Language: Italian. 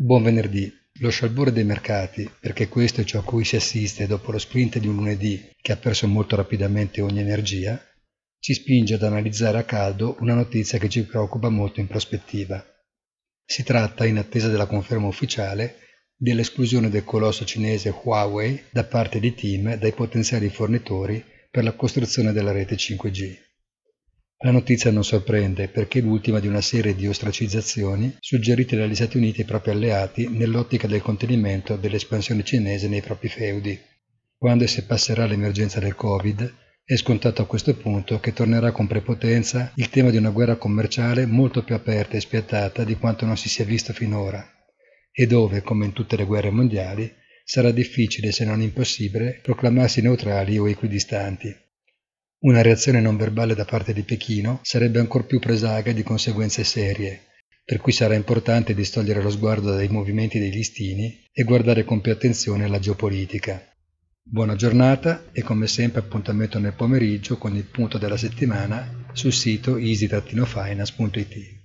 Buon venerdì. Lo scialbore dei mercati, perché questo è ciò a cui si assiste dopo lo sprint di un lunedì che ha perso molto rapidamente ogni energia, ci spinge ad analizzare a caldo una notizia che ci preoccupa molto in prospettiva. Si tratta, in attesa della conferma ufficiale, dell'esclusione del colosso cinese Huawei da parte di team dai potenziali fornitori per la costruzione della rete 5G. La notizia non sorprende perché è l'ultima di una serie di ostracizzazioni suggerite dagli Stati Uniti ai propri alleati nell'ottica del contenimento dell'espansione cinese nei propri feudi. Quando se passerà l'emergenza del Covid, è scontato a questo punto che tornerà con prepotenza il tema di una guerra commerciale molto più aperta e spiattata di quanto non si sia visto finora, e dove, come in tutte le guerre mondiali, sarà difficile se non impossibile proclamarsi neutrali o equidistanti. Una reazione non verbale da parte di Pechino sarebbe ancor più presaga di conseguenze serie, per cui sarà importante distogliere lo sguardo dai movimenti dei listini e guardare con più attenzione alla geopolitica. Buona giornata e come sempre appuntamento nel pomeriggio con il punto della settimana sul sito easy-finance.it.